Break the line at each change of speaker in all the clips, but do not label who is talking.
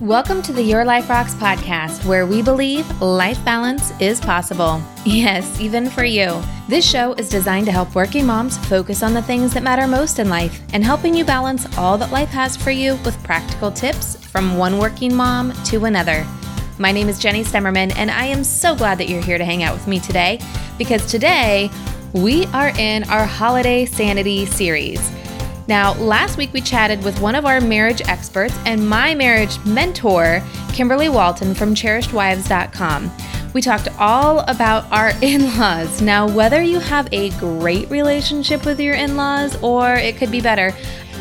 Welcome to the Your Life Rocks podcast, where we believe life balance is possible. Yes, even for you. This show is designed to help working moms focus on the things that matter most in life and helping you balance all that life has for you with practical tips from one working mom to another. My name is Jenny Stemmerman, and I am so glad that you're here to hang out with me today because today we are in our Holiday Sanity series. Now, last week we chatted with one of our marriage experts and my marriage mentor, Kimberly Walton from CherishedWives.com. We talked all about our in laws. Now, whether you have a great relationship with your in laws or it could be better,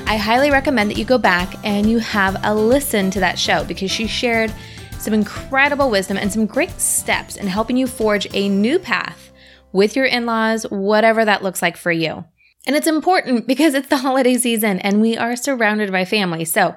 I highly recommend that you go back and you have a listen to that show because she shared some incredible wisdom and some great steps in helping you forge a new path with your in laws, whatever that looks like for you. And it's important because it's the holiday season and we are surrounded by family. So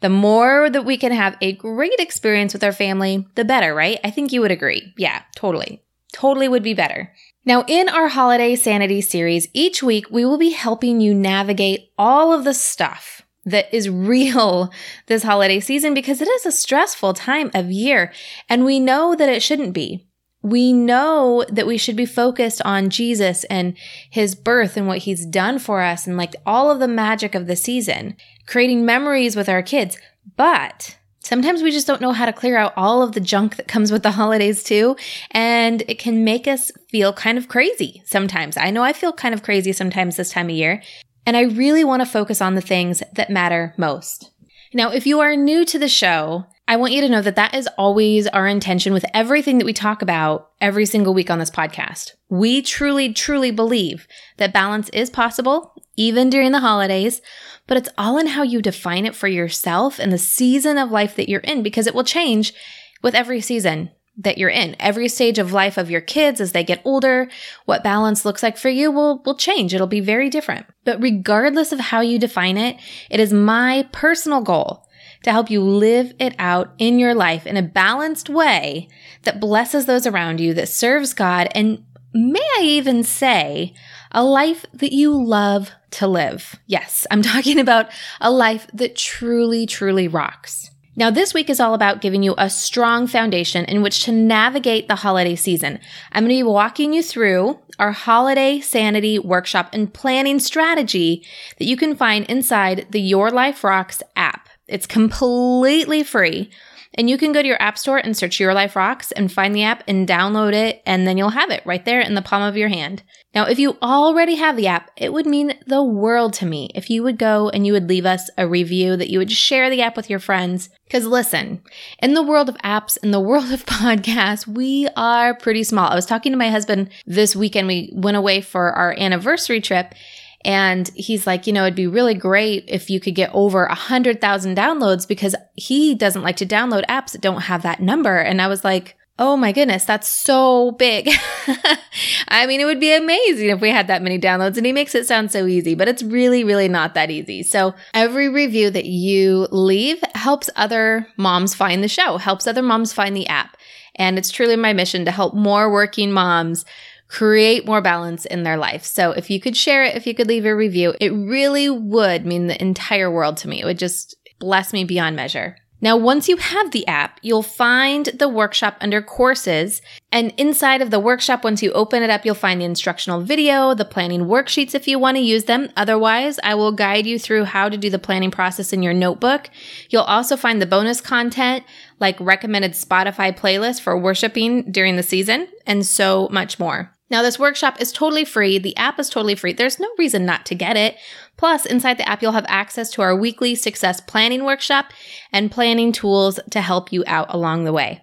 the more that we can have a great experience with our family, the better, right? I think you would agree. Yeah, totally. Totally would be better. Now, in our holiday sanity series, each week we will be helping you navigate all of the stuff that is real this holiday season because it is a stressful time of year and we know that it shouldn't be we know that we should be focused on Jesus and his birth and what he's done for us and like all of the magic of the season, creating memories with our kids. But sometimes we just don't know how to clear out all of the junk that comes with the holidays too. And it can make us feel kind of crazy sometimes. I know I feel kind of crazy sometimes this time of year. And I really want to focus on the things that matter most. Now, if you are new to the show, I want you to know that that is always our intention with everything that we talk about every single week on this podcast. We truly, truly believe that balance is possible, even during the holidays, but it's all in how you define it for yourself and the season of life that you're in because it will change with every season that you're in. Every stage of life of your kids as they get older, what balance looks like for you will, will change. It'll be very different. But regardless of how you define it, it is my personal goal to help you live it out in your life in a balanced way that blesses those around you, that serves God, and may I even say, a life that you love to live. Yes, I'm talking about a life that truly, truly rocks. Now, this week is all about giving you a strong foundation in which to navigate the holiday season. I'm going to be walking you through our holiday sanity workshop and planning strategy that you can find inside the Your Life Rocks app. It's completely free. And you can go to your app store and search Your Life Rocks and find the app and download it, and then you'll have it right there in the palm of your hand. Now, if you already have the app, it would mean the world to me if you would go and you would leave us a review, that you would share the app with your friends. Because listen, in the world of apps, in the world of podcasts, we are pretty small. I was talking to my husband this weekend. We went away for our anniversary trip and he's like, you know, it'd be really great if you could get over a hundred thousand downloads because he doesn't like to download apps that don't have that number. And I was like, Oh my goodness, that's so big. I mean, it would be amazing if we had that many downloads and he makes it sound so easy, but it's really, really not that easy. So every review that you leave helps other moms find the show, helps other moms find the app. And it's truly my mission to help more working moms create more balance in their life. So if you could share it, if you could leave a review, it really would mean the entire world to me. It would just bless me beyond measure. Now, once you have the app, you'll find the workshop under courses. And inside of the workshop, once you open it up, you'll find the instructional video, the planning worksheets if you want to use them. Otherwise, I will guide you through how to do the planning process in your notebook. You'll also find the bonus content like recommended Spotify playlists for worshiping during the season and so much more. Now, this workshop is totally free. The app is totally free. There's no reason not to get it. Plus, inside the app, you'll have access to our weekly success planning workshop and planning tools to help you out along the way.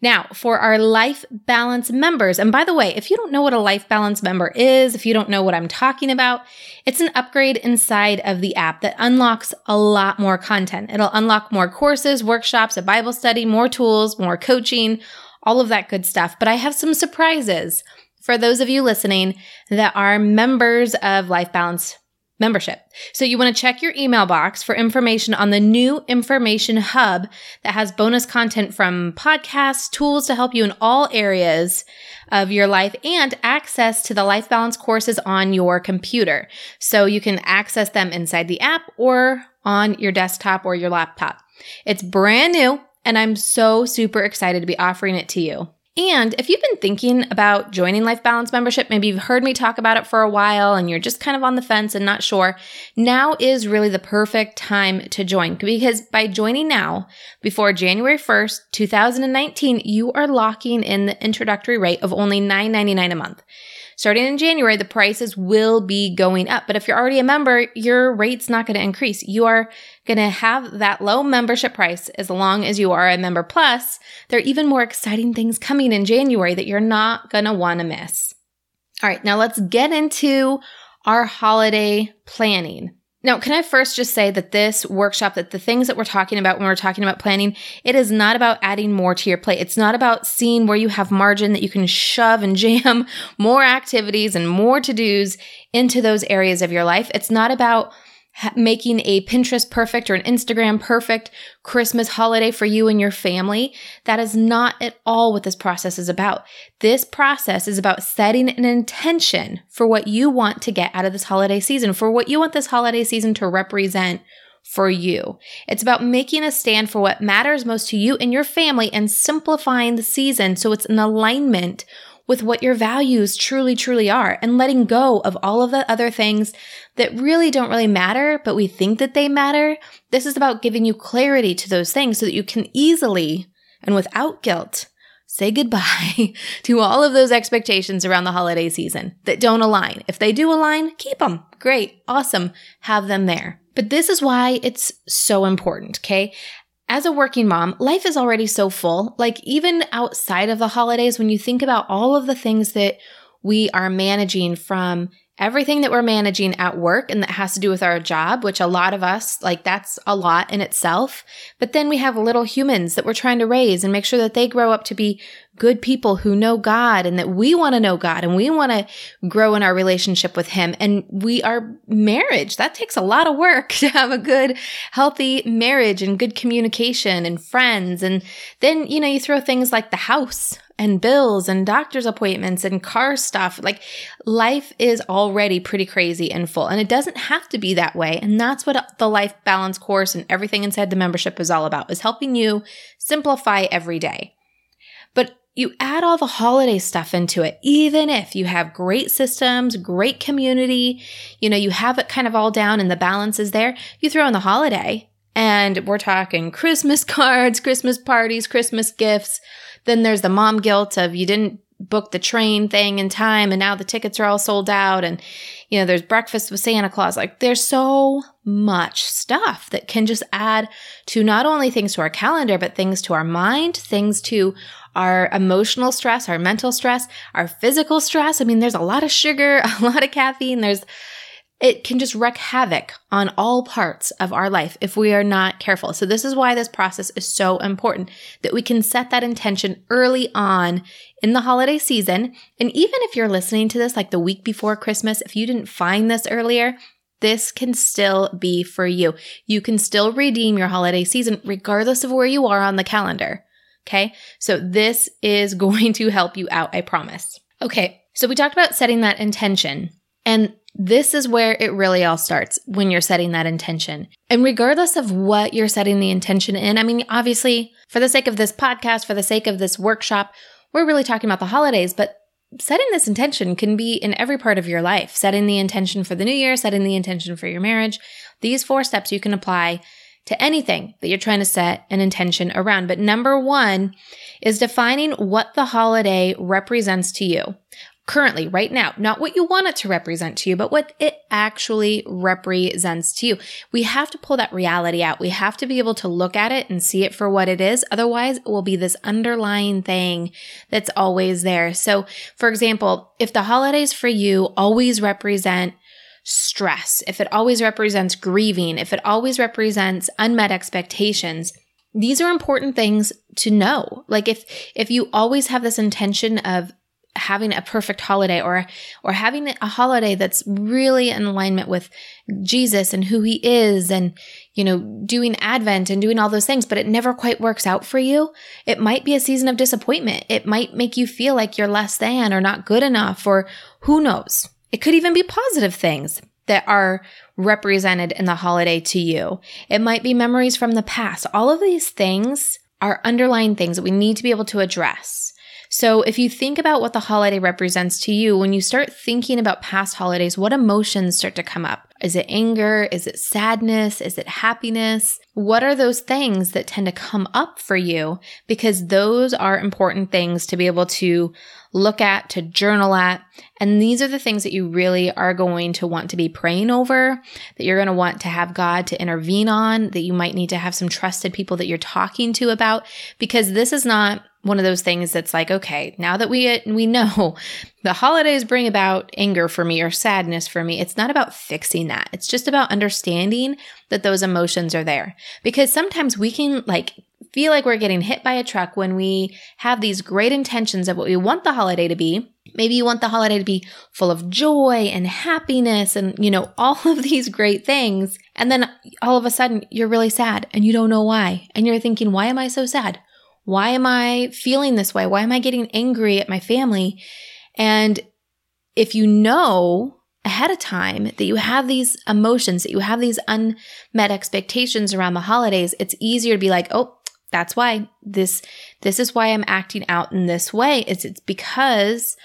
Now, for our Life Balance members, and by the way, if you don't know what a Life Balance member is, if you don't know what I'm talking about, it's an upgrade inside of the app that unlocks a lot more content. It'll unlock more courses, workshops, a Bible study, more tools, more coaching, all of that good stuff. But I have some surprises for those of you listening that are members of Life Balance membership. So you want to check your email box for information on the new information hub that has bonus content from podcasts, tools to help you in all areas of your life and access to the life balance courses on your computer. So you can access them inside the app or on your desktop or your laptop. It's brand new, and I'm so super excited to be offering it to you. And if you've been thinking about joining Life Balance membership, maybe you've heard me talk about it for a while and you're just kind of on the fence and not sure, now is really the perfect time to join because by joining now, before January 1st, 2019, you are locking in the introductory rate of only $9.99 a month. Starting in January, the prices will be going up. But if you're already a member, your rate's not going to increase. You are going to have that low membership price as long as you are a member. Plus, there are even more exciting things coming in January that you're not going to want to miss. All right, now let's get into our holiday planning. Now, can I first just say that this workshop, that the things that we're talking about when we're talking about planning, it is not about adding more to your plate. It's not about seeing where you have margin that you can shove and jam more activities and more to dos into those areas of your life. It's not about making a Pinterest perfect or an Instagram perfect Christmas holiday for you and your family. That is not at all what this process is about. This process is about setting an intention for what you want to get out of this holiday season, for what you want this holiday season to represent for you. It's about making a stand for what matters most to you and your family and simplifying the season so it's in alignment with what your values truly, truly are and letting go of all of the other things that really don't really matter, but we think that they matter. This is about giving you clarity to those things so that you can easily and without guilt say goodbye to all of those expectations around the holiday season that don't align. If they do align, keep them. Great. Awesome. Have them there. But this is why it's so important. Okay. As a working mom, life is already so full. Like, even outside of the holidays, when you think about all of the things that we are managing from everything that we're managing at work and that has to do with our job, which a lot of us, like that's a lot in itself. But then we have little humans that we're trying to raise and make sure that they grow up to be good people who know God and that we want to know God and we want to grow in our relationship with Him. And we are marriage. That takes a lot of work to have a good, healthy marriage and good communication and friends. And then, you know, you throw things like the house and bills and doctor's appointments and car stuff. Like life is already pretty crazy and full. And it doesn't have to be that way. And that's what the life balance course and everything inside the membership is all about is helping you simplify every day. You add all the holiday stuff into it, even if you have great systems, great community, you know, you have it kind of all down and the balance is there. You throw in the holiday and we're talking Christmas cards, Christmas parties, Christmas gifts. Then there's the mom guilt of you didn't book the train thing in time and now the tickets are all sold out and you know there's breakfast with Santa Claus. Like there's so much stuff that can just add to not only things to our calendar but things to our mind things to our emotional stress our mental stress our physical stress. I mean there's a lot of sugar a lot of caffeine. There's it can just wreak havoc on all parts of our life if we are not careful. So this is why this process is so important that we can set that intention early on in the holiday season. And even if you're listening to this like the week before Christmas, if you didn't find this earlier, this can still be for you. You can still redeem your holiday season regardless of where you are on the calendar. Okay. So this is going to help you out. I promise. Okay. So we talked about setting that intention and this is where it really all starts when you're setting that intention. And regardless of what you're setting the intention in, I mean, obviously, for the sake of this podcast, for the sake of this workshop, we're really talking about the holidays, but setting this intention can be in every part of your life. Setting the intention for the new year, setting the intention for your marriage. These four steps you can apply to anything that you're trying to set an intention around. But number one is defining what the holiday represents to you currently, right now, not what you want it to represent to you, but what it actually represents to you. We have to pull that reality out. We have to be able to look at it and see it for what it is. Otherwise, it will be this underlying thing that's always there. So, for example, if the holidays for you always represent stress, if it always represents grieving, if it always represents unmet expectations, these are important things to know. Like if if you always have this intention of having a perfect holiday or or having a holiday that's really in alignment with Jesus and who he is and you know doing advent and doing all those things but it never quite works out for you it might be a season of disappointment it might make you feel like you're less than or not good enough or who knows it could even be positive things that are represented in the holiday to you. It might be memories from the past. All of these things are underlying things that we need to be able to address. So if you think about what the holiday represents to you, when you start thinking about past holidays, what emotions start to come up? Is it anger? Is it sadness? Is it happiness? What are those things that tend to come up for you? Because those are important things to be able to look at, to journal at. And these are the things that you really are going to want to be praying over, that you're going to want to have God to intervene on, that you might need to have some trusted people that you're talking to about, because this is not one of those things that's like, okay, now that we we know the holidays bring about anger for me or sadness for me, it's not about fixing that. It's just about understanding that those emotions are there. Because sometimes we can like feel like we're getting hit by a truck when we have these great intentions of what we want the holiday to be. Maybe you want the holiday to be full of joy and happiness and, you know, all of these great things. And then all of a sudden you're really sad and you don't know why. And you're thinking, why am I so sad? Why am I feeling this way? Why am I getting angry at my family? And if you know ahead of time that you have these emotions, that you have these unmet expectations around the holidays, it's easier to be like, oh, that's why this this is why I'm acting out in this way. It's it's because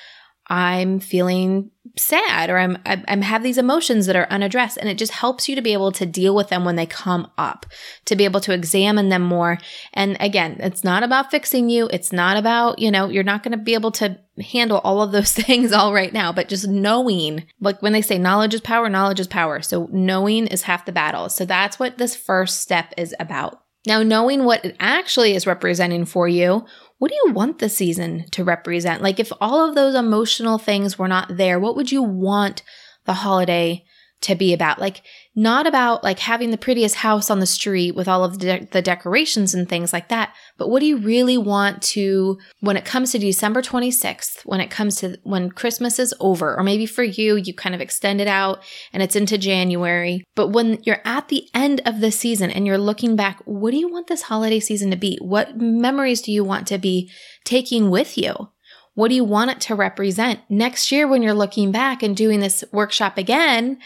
I'm feeling sad or I'm I'm have these emotions that are unaddressed and it just helps you to be able to deal with them when they come up to be able to examine them more. And again it's not about fixing you. It's not about you know you're not going to be able to handle all of those things all right now but just knowing like when they say knowledge is power knowledge is power. So knowing is half the battle. So that's what this first step is about. Now knowing what it actually is representing for you what do you want the season to represent? Like, if all of those emotional things were not there, what would you want the holiday to be about? Like, not about like having the prettiest house on the street with all of the, de- the decorations and things like that, but what do you really want to, when it comes to December 26th, when it comes to when Christmas is over, or maybe for you, you kind of extend it out and it's into January, but when you're at the end of the season and you're looking back, what do you want this holiday season to be? What memories do you want to be taking with you? What do you want it to represent? Next year, when you're looking back and doing this workshop again,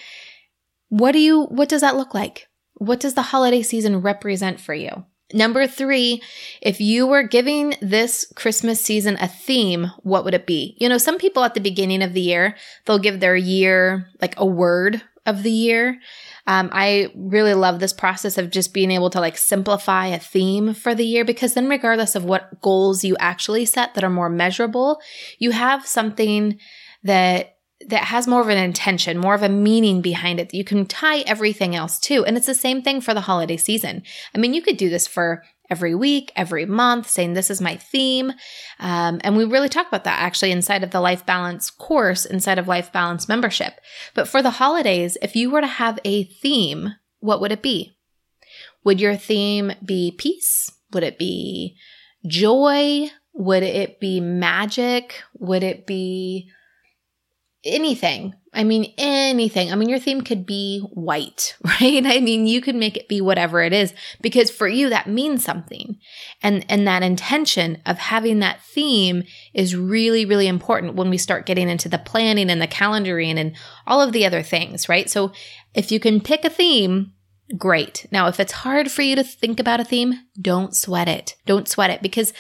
what do you, what does that look like? What does the holiday season represent for you? Number three, if you were giving this Christmas season a theme, what would it be? You know, some people at the beginning of the year, they'll give their year like a word of the year. Um, I really love this process of just being able to like simplify a theme for the year because then, regardless of what goals you actually set that are more measurable, you have something that that has more of an intention, more of a meaning behind it that you can tie everything else to. And it's the same thing for the holiday season. I mean, you could do this for every week, every month, saying this is my theme. Um, and we really talk about that actually inside of the Life Balance course, inside of Life Balance membership. But for the holidays, if you were to have a theme, what would it be? Would your theme be peace? Would it be joy? Would it be magic? Would it be anything. I mean, anything. I mean, your theme could be white, right? I mean, you could make it be whatever it is because for you, that means something. And, and that intention of having that theme is really, really important when we start getting into the planning and the calendaring and all of the other things, right? So if you can pick a theme, great. Now, if it's hard for you to think about a theme, don't sweat it. Don't sweat it because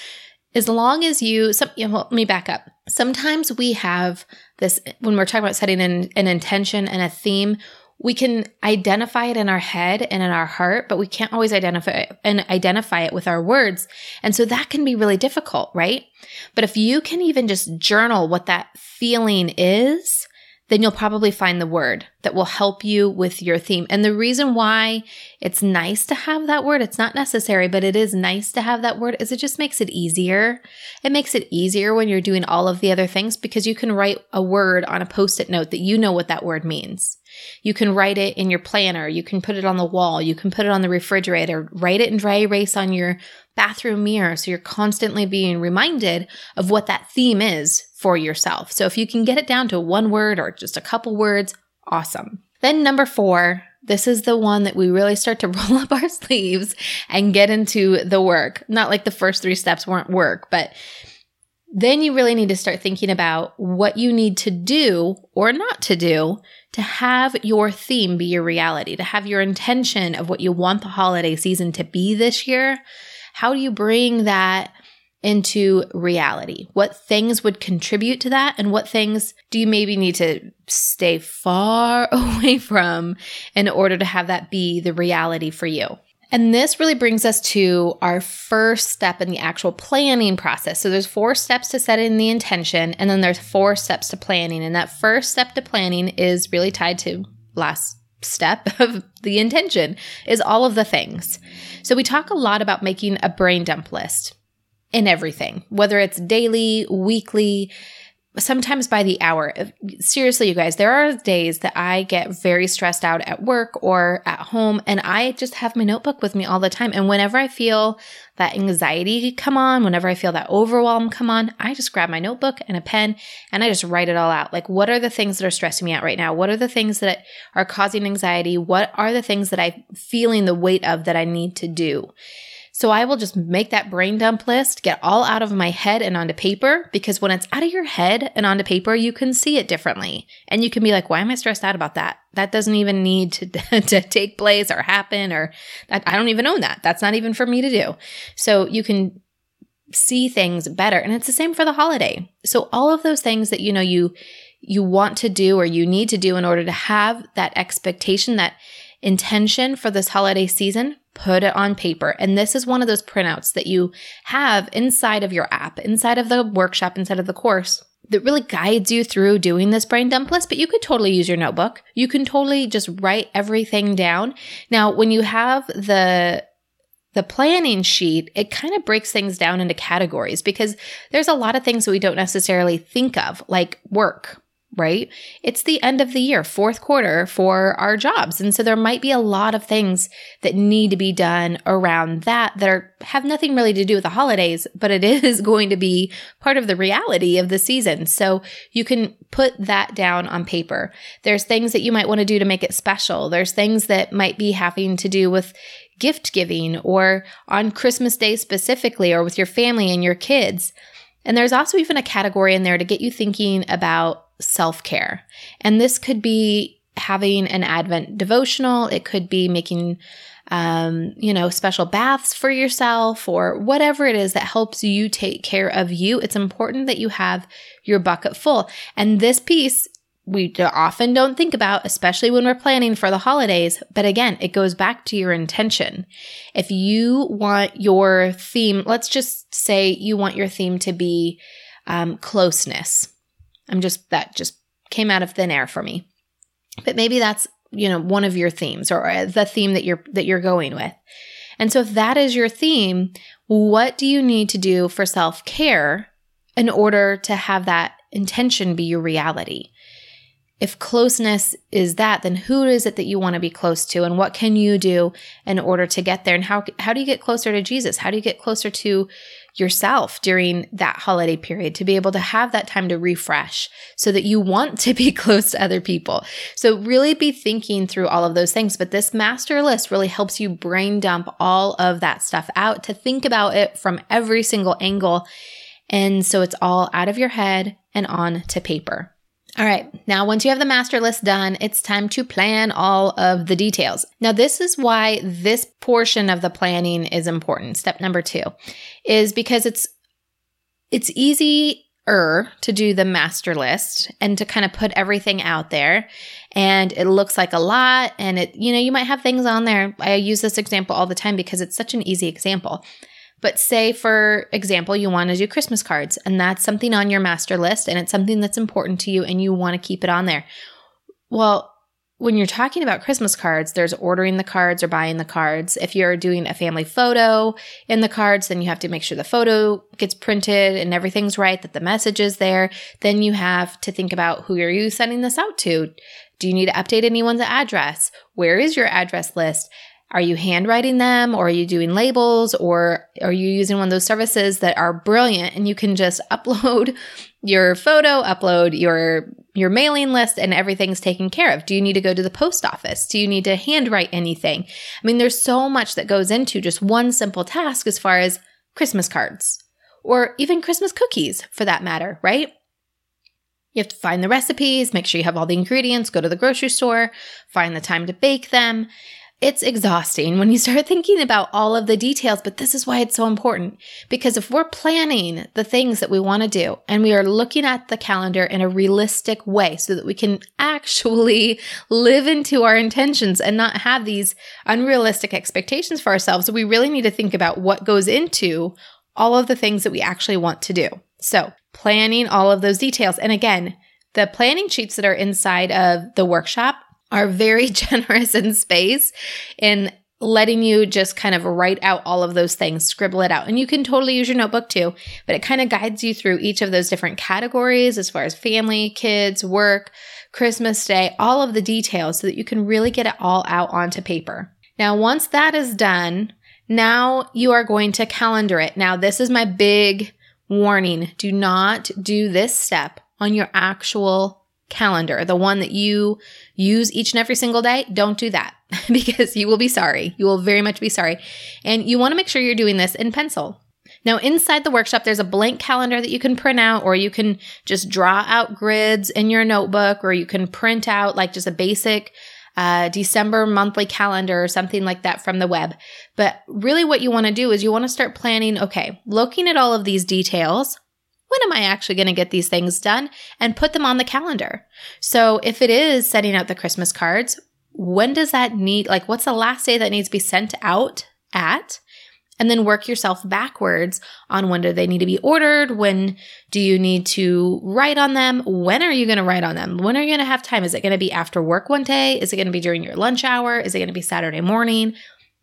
as long as you, some, you know, let me back up. Sometimes we have this, when we're talking about setting an, an intention and a theme, we can identify it in our head and in our heart, but we can't always identify and identify it with our words. And so that can be really difficult, right? But if you can even just journal what that feeling is, then you'll probably find the word that will help you with your theme. And the reason why it's nice to have that word, it's not necessary, but it is nice to have that word, is it just makes it easier. It makes it easier when you're doing all of the other things because you can write a word on a post it note that you know what that word means. You can write it in your planner. You can put it on the wall. You can put it on the refrigerator. Write it in dry erase on your bathroom mirror. So you're constantly being reminded of what that theme is for yourself. So if you can get it down to one word or just a couple words, awesome. Then number four, this is the one that we really start to roll up our sleeves and get into the work. Not like the first three steps weren't work, but then you really need to start thinking about what you need to do or not to do to have your theme be your reality, to have your intention of what you want the holiday season to be this year. How do you bring that into reality? What things would contribute to that? And what things do you maybe need to stay far away from in order to have that be the reality for you? And this really brings us to our first step in the actual planning process. So there's four steps to setting the intention, and then there's four steps to planning. And that first step to planning is really tied to last step of the intention is all of the things. So we talk a lot about making a brain dump list in everything, whether it's daily, weekly, sometimes by the hour. Seriously, you guys, there are days that I get very stressed out at work or at home, and I just have my notebook with me all the time. And whenever I feel that anxiety come on, whenever I feel that overwhelm come on, I just grab my notebook and a pen and I just write it all out. Like, what are the things that are stressing me out right now? What are the things that are causing anxiety? What are the things that I'm feeling the weight of that I need to do? So I will just make that brain dump list, get all out of my head and onto paper because when it's out of your head and onto paper, you can see it differently. And you can be like, why am I stressed out about that? That doesn't even need to, to take place or happen or that, I don't even own that. That's not even for me to do. So you can see things better. And it's the same for the holiday. So all of those things that you know you you want to do or you need to do in order to have that expectation that intention for this holiday season, put it on paper. And this is one of those printouts that you have inside of your app, inside of the workshop, inside of the course that really guides you through doing this brain dump list, but you could totally use your notebook. You can totally just write everything down. Now, when you have the the planning sheet, it kind of breaks things down into categories because there's a lot of things that we don't necessarily think of, like work, right? It's the end of the year, fourth quarter for our jobs. And so there might be a lot of things that need to be done around that that are, have nothing really to do with the holidays, but it is going to be part of the reality of the season. So you can put that down on paper. There's things that you might want to do to make it special. There's things that might be having to do with gift giving or on Christmas Day specifically or with your family and your kids. And there's also even a category in there to get you thinking about self care. And this could be having an Advent devotional, it could be making um, you know, special baths for yourself or whatever it is that helps you take care of you. It's important that you have your bucket full. And this piece we often don't think about, especially when we're planning for the holidays. But again, it goes back to your intention. If you want your theme, let's just say you want your theme to be um, closeness. I'm just, that just came out of thin air for me. But maybe that's, you know, one of your themes or uh, the theme that you're, that you're going with. And so if that is your theme, what do you need to do for self care in order to have that intention be your reality? If closeness is that, then who is it that you want to be close to and what can you do in order to get there? And how, how do you get closer to Jesus? How do you get closer to yourself during that holiday period to be able to have that time to refresh so that you want to be close to other people. So really be thinking through all of those things. But this master list really helps you brain dump all of that stuff out to think about it from every single angle. And so it's all out of your head and on to paper. All right, now once you have the master list done, it's time to plan all of the details. Now, this is why this portion of the planning is important. Step number two is because it's it's easier to do the master list and to kind of put everything out there and it looks like a lot and it you know you might have things on there i use this example all the time because it's such an easy example but say, for example, you want to do Christmas cards and that's something on your master list and it's something that's important to you and you want to keep it on there. Well, when you're talking about Christmas cards, there's ordering the cards or buying the cards. If you're doing a family photo in the cards, then you have to make sure the photo gets printed and everything's right, that the message is there. Then you have to think about who are you sending this out to? Do you need to update anyone's address? Where is your address list? Are you handwriting them or are you doing labels or are you using one of those services that are brilliant and you can just upload your photo, upload your your mailing list and everything's taken care of? Do you need to go to the post office? Do you need to handwrite anything? I mean, there's so much that goes into just one simple task as far as Christmas cards. or even Christmas cookies for that matter, right? You have to find the recipes, make sure you have all the ingredients, go to the grocery store, find the time to bake them. It's exhausting when you start thinking about all of the details, but this is why it's so important. Because if we're planning the things that we want to do and we are looking at the calendar in a realistic way so that we can actually live into our intentions and not have these unrealistic expectations for ourselves, we really need to think about what goes into all of the things that we actually want to do. So, planning all of those details. And again, the planning sheets that are inside of the workshop are very generous in space in letting you just kind of write out all of those things, scribble it out. And you can totally use your notebook too, but it kind of guides you through each of those different categories as far as family, kids, work, Christmas Day, all of the details so that you can really get it all out onto paper. Now, once that is done, now you are going to calendar it. Now, this is my big warning. Do not do this step on your actual calendar, the one that you use each and every single day, don't do that because you will be sorry. You will very much be sorry. And you want to make sure you're doing this in pencil. Now, inside the workshop, there's a blank calendar that you can print out, or you can just draw out grids in your notebook, or you can print out like just a basic uh, December monthly calendar or something like that from the web. But really, what you want to do is you want to start planning okay, looking at all of these details, when am I actually going to get these things done and put them on the calendar? So if it is setting out the Christmas cards, when does that need, like, what's the last day that needs to be sent out at? And then work yourself backwards on when do they need to be ordered? When do you need to write on them? When are you going to write on them? When are you going to have time? Is it going to be after work one day? Is it going to be during your lunch hour? Is it going to be Saturday morning?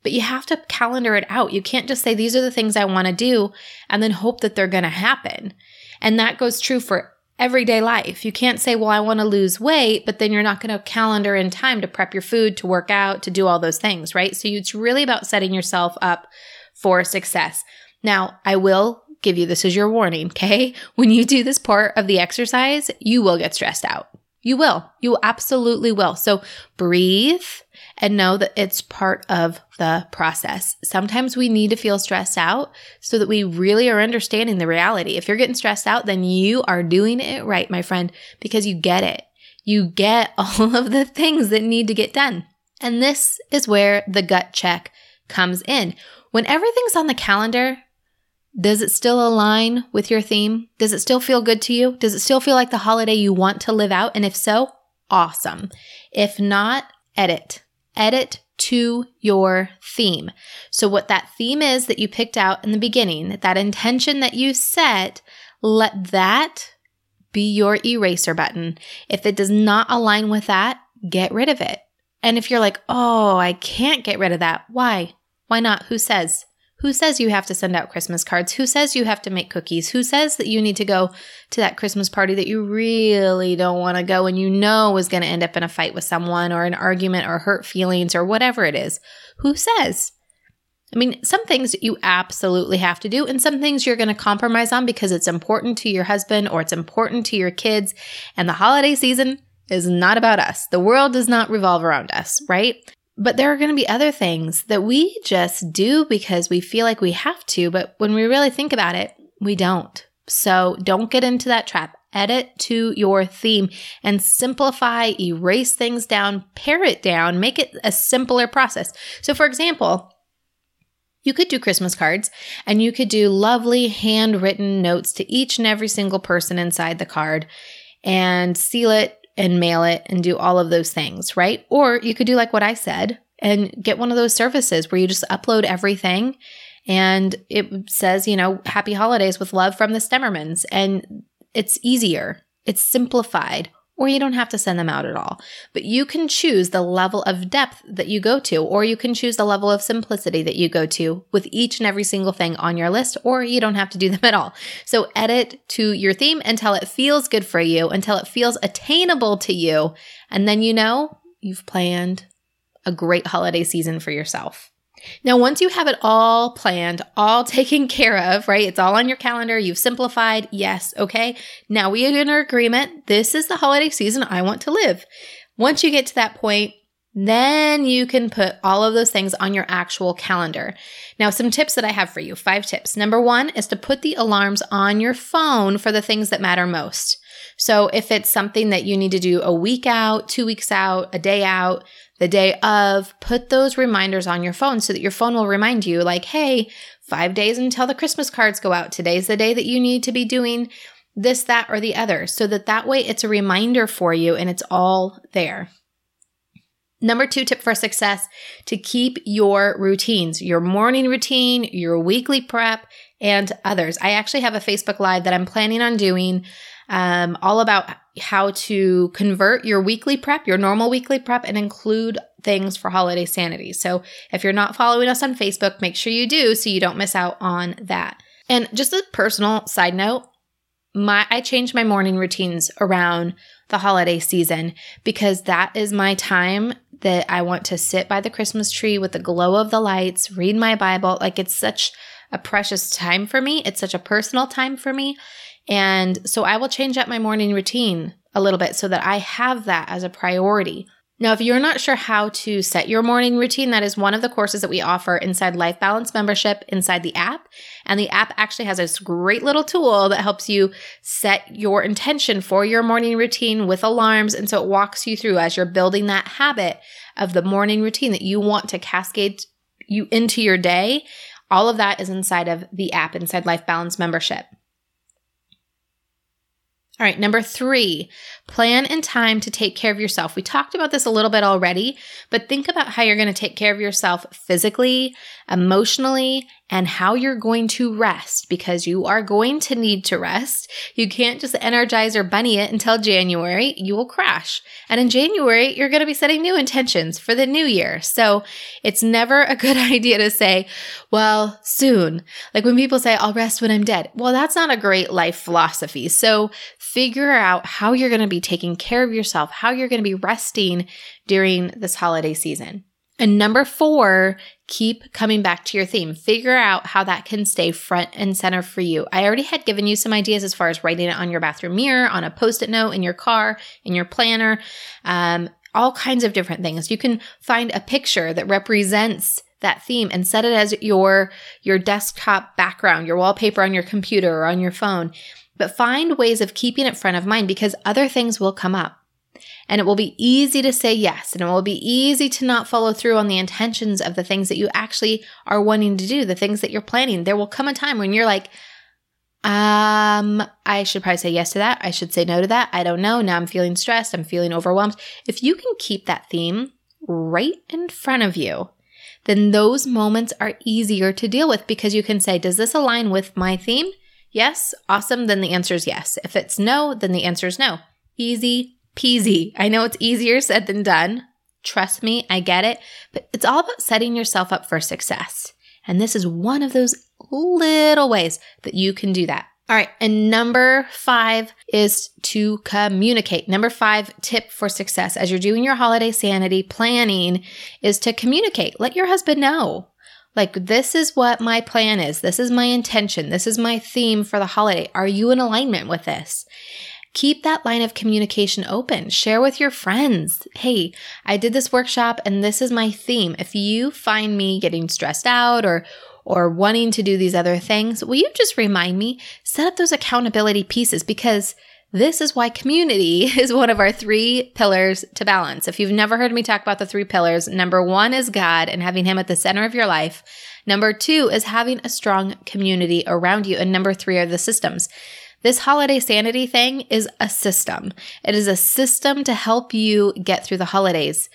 But you have to calendar it out. You can't just say, these are the things I want to do and then hope that they're going to happen. And that goes true for everyday life. You can't say, well, I want to lose weight, but then you're not going to calendar in time to prep your food, to work out, to do all those things, right? So it's really about setting yourself up for success. Now, I will give you this as your warning, okay? When you do this part of the exercise, you will get stressed out. You will. You absolutely will. So breathe and know that it's part of the process. Sometimes we need to feel stressed out so that we really are understanding the reality. If you're getting stressed out, then you are doing it right, my friend, because you get it. You get all of the things that need to get done. And this is where the gut check comes in. When everything's on the calendar, does it still align with your theme? Does it still feel good to you? Does it still feel like the holiday you want to live out? And if so, awesome. If not, edit edit to your theme. So, what that theme is that you picked out in the beginning, that intention that you set, let that be your eraser button. If it does not align with that, get rid of it. And if you're like, oh, I can't get rid of that, why? Why not? Who says? Who says you have to send out Christmas cards? Who says you have to make cookies? Who says that you need to go to that Christmas party that you really don't want to go and you know is going to end up in a fight with someone or an argument or hurt feelings or whatever it is? Who says? I mean, some things you absolutely have to do, and some things you're going to compromise on because it's important to your husband or it's important to your kids. And the holiday season is not about us. The world does not revolve around us, right? But there are going to be other things that we just do because we feel like we have to, but when we really think about it, we don't. So don't get into that trap. Edit to your theme and simplify, erase things down, pare it down, make it a simpler process. So, for example, you could do Christmas cards and you could do lovely handwritten notes to each and every single person inside the card and seal it and mail it and do all of those things, right? Or you could do like what I said and get one of those services where you just upload everything and it says, you know, happy holidays with love from the Stemmermans. And it's easier, it's simplified or you don't have to send them out at all. But you can choose the level of depth that you go to, or you can choose the level of simplicity that you go to with each and every single thing on your list, or you don't have to do them at all. So edit to your theme until it feels good for you, until it feels attainable to you. And then you know you've planned a great holiday season for yourself. Now, once you have it all planned, all taken care of, right? It's all on your calendar. You've simplified. Yes. Okay. Now we are in our agreement. This is the holiday season I want to live. Once you get to that point, Then you can put all of those things on your actual calendar. Now, some tips that I have for you five tips. Number one is to put the alarms on your phone for the things that matter most. So, if it's something that you need to do a week out, two weeks out, a day out, the day of, put those reminders on your phone so that your phone will remind you, like, hey, five days until the Christmas cards go out. Today's the day that you need to be doing this, that, or the other, so that that way it's a reminder for you and it's all there. Number two tip for success to keep your routines, your morning routine, your weekly prep, and others. I actually have a Facebook Live that I'm planning on doing um, all about how to convert your weekly prep, your normal weekly prep, and include things for holiday sanity. So if you're not following us on Facebook, make sure you do so you don't miss out on that. And just a personal side note, my I change my morning routines around the holiday season because that is my time that I want to sit by the Christmas tree with the glow of the lights, read my Bible. Like it's such a precious time for me. It's such a personal time for me. And so I will change up my morning routine a little bit so that I have that as a priority. Now, if you're not sure how to set your morning routine, that is one of the courses that we offer inside Life Balance membership inside the app. And the app actually has this great little tool that helps you set your intention for your morning routine with alarms. And so it walks you through as you're building that habit of the morning routine that you want to cascade you into your day. All of that is inside of the app, inside Life Balance membership. All right, number three, plan in time to take care of yourself. We talked about this a little bit already, but think about how you're going to take care of yourself physically, emotionally, and how you're going to rest because you are going to need to rest. You can't just Energizer Bunny it until January. You will crash. And in January, you're going to be setting new intentions for the new year. So it's never a good idea to say, well, soon. Like when people say, I'll rest when I'm dead. Well, that's not a great life philosophy. So figure out how you're going to be taking care of yourself, how you're going to be resting during this holiday season. And number four, keep coming back to your theme. Figure out how that can stay front and center for you. I already had given you some ideas as far as writing it on your bathroom mirror, on a post it note, in your car, in your planner, um, all kinds of different things. You can find a picture that represents that theme and set it as your your desktop background, your wallpaper on your computer or on your phone. But find ways of keeping it front of mind because other things will come up. And it will be easy to say yes, and it will be easy to not follow through on the intentions of the things that you actually are wanting to do, the things that you're planning. There will come a time when you're like, um, I should probably say yes to that. I should say no to that. I don't know. Now I'm feeling stressed. I'm feeling overwhelmed. If you can keep that theme right in front of you, then those moments are easier to deal with because you can say, does this align with my theme? Yes. Awesome. Then the answer is yes. If it's no, then the answer is no. Easy peasy. I know it's easier said than done. Trust me, I get it. But it's all about setting yourself up for success. And this is one of those little ways that you can do that. All right. And number five is to communicate. Number five tip for success as you're doing your holiday sanity planning is to communicate. Let your husband know. Like, this is what my plan is. This is my intention. This is my theme for the holiday. Are you in alignment with this? keep that line of communication open. Share with your friends. Hey, I did this workshop and this is my theme. If you find me getting stressed out or or wanting to do these other things, will you just remind me? Set up those accountability pieces because this is why community is one of our three pillars to balance. If you've never heard me talk about the three pillars, number one is God and having Him at the center of your life. Number two is having a strong community around you. And number three are the systems. This holiday sanity thing is a system. It is a system to help you get through the holidays.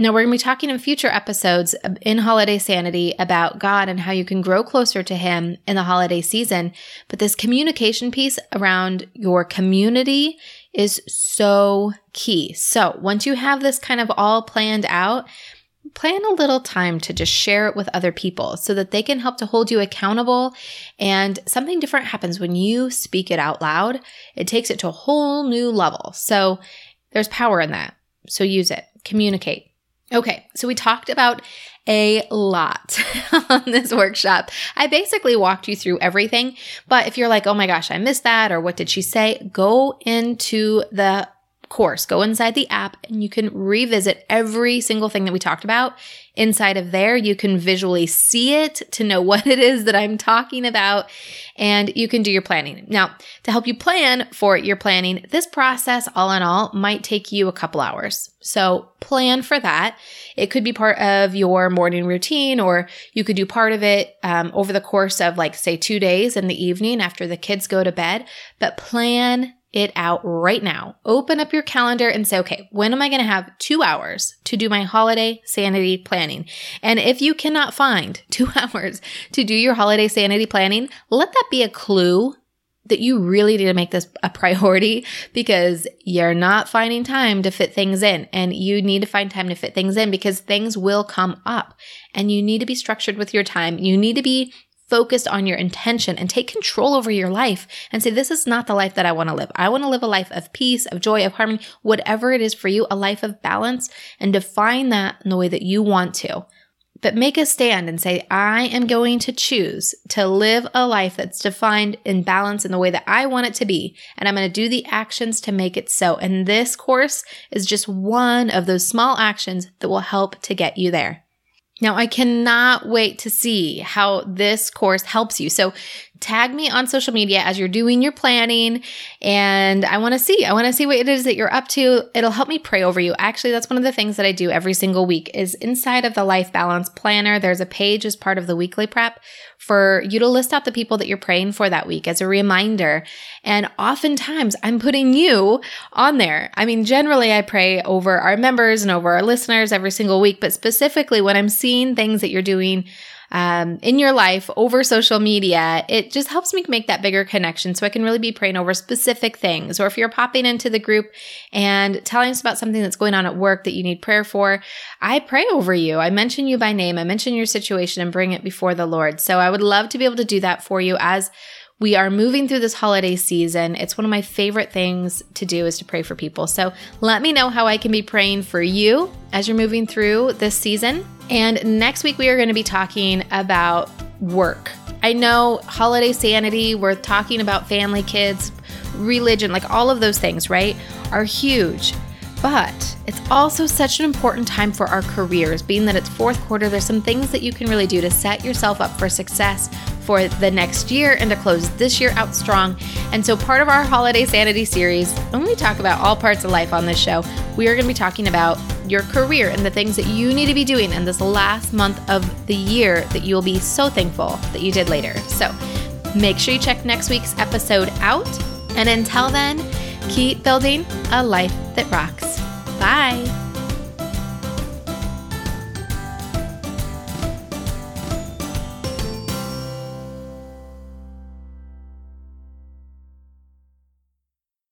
Now, we're going to be talking in future episodes in Holiday Sanity about God and how you can grow closer to Him in the holiday season. But this communication piece around your community is so key. So, once you have this kind of all planned out, plan a little time to just share it with other people so that they can help to hold you accountable. And something different happens when you speak it out loud. It takes it to a whole new level. So there's power in that. So use it, communicate. Okay, so we talked about a lot on this workshop. I basically walked you through everything, but if you're like, oh my gosh, I missed that, or what did she say? Go into the course, go inside the app and you can revisit every single thing that we talked about inside of there. You can visually see it to know what it is that I'm talking about, and you can do your planning. Now, to help you plan for your planning, this process, all in all, might take you a couple hours. So plan for that. It could be part of your morning routine, or you could do part of it um, over the course of, like, say, two days in the evening after the kids go to bed. But plan it out right now. Open up your calendar and say, okay, when am I going to have two hours to do my holiday sanity planning? And if you cannot find two hours to do your holiday sanity planning, let that be a clue that you really need to make this a priority because you're not finding time to fit things in and you need to find time to fit things in because things will come up and you need to be structured with your time. You need to be focused on your intention and take control over your life and say, This is not the life that I want to live. I want to live a life of peace, of joy, of harmony, whatever it is for you, a life of balance, and define that in the way that you want to. But make a stand and say, I am going to choose to live a life that's defined in balance in the way that I want it to be. And I'm going to do the actions to make it so. And this course is just one of those small actions that will help to get you there. Now, I cannot wait to see how this course helps you. So, tag me on social media as you're doing your planning and I want to see. I want to see what it is that you're up to. It'll help me pray over you. Actually, that's one of the things that I do every single week is inside of the life balance planner, there's a page as part of the weekly prep for you to list out the people that you're praying for that week as a reminder. And oftentimes I'm putting you on there. I mean, generally I pray over our members and over our listeners every single week, but specifically when I'm seeing things that you're doing um, in your life over social media, it just helps me make that bigger connection so I can really be praying over specific things. Or if you're popping into the group and telling us about something that's going on at work that you need prayer for, I pray over you. I mention you by name, I mention your situation and bring it before the Lord. So I would love to be able to do that for you as we are moving through this holiday season. It's one of my favorite things to do is to pray for people. So let me know how I can be praying for you as you're moving through this season. And next week, we are going to be talking about work. I know holiday sanity, we're talking about family, kids, religion, like all of those things, right, are huge. But it's also such an important time for our careers, being that it's fourth quarter. There's some things that you can really do to set yourself up for success for the next year and to close this year out strong. And so, part of our Holiday Sanity series, when we talk about all parts of life on this show, we are going to be talking about your career and the things that you need to be doing in this last month of the year that you'll be so thankful that you did later. So, make sure you check next week's episode out. And until then, keep building a life that rocks. Bye.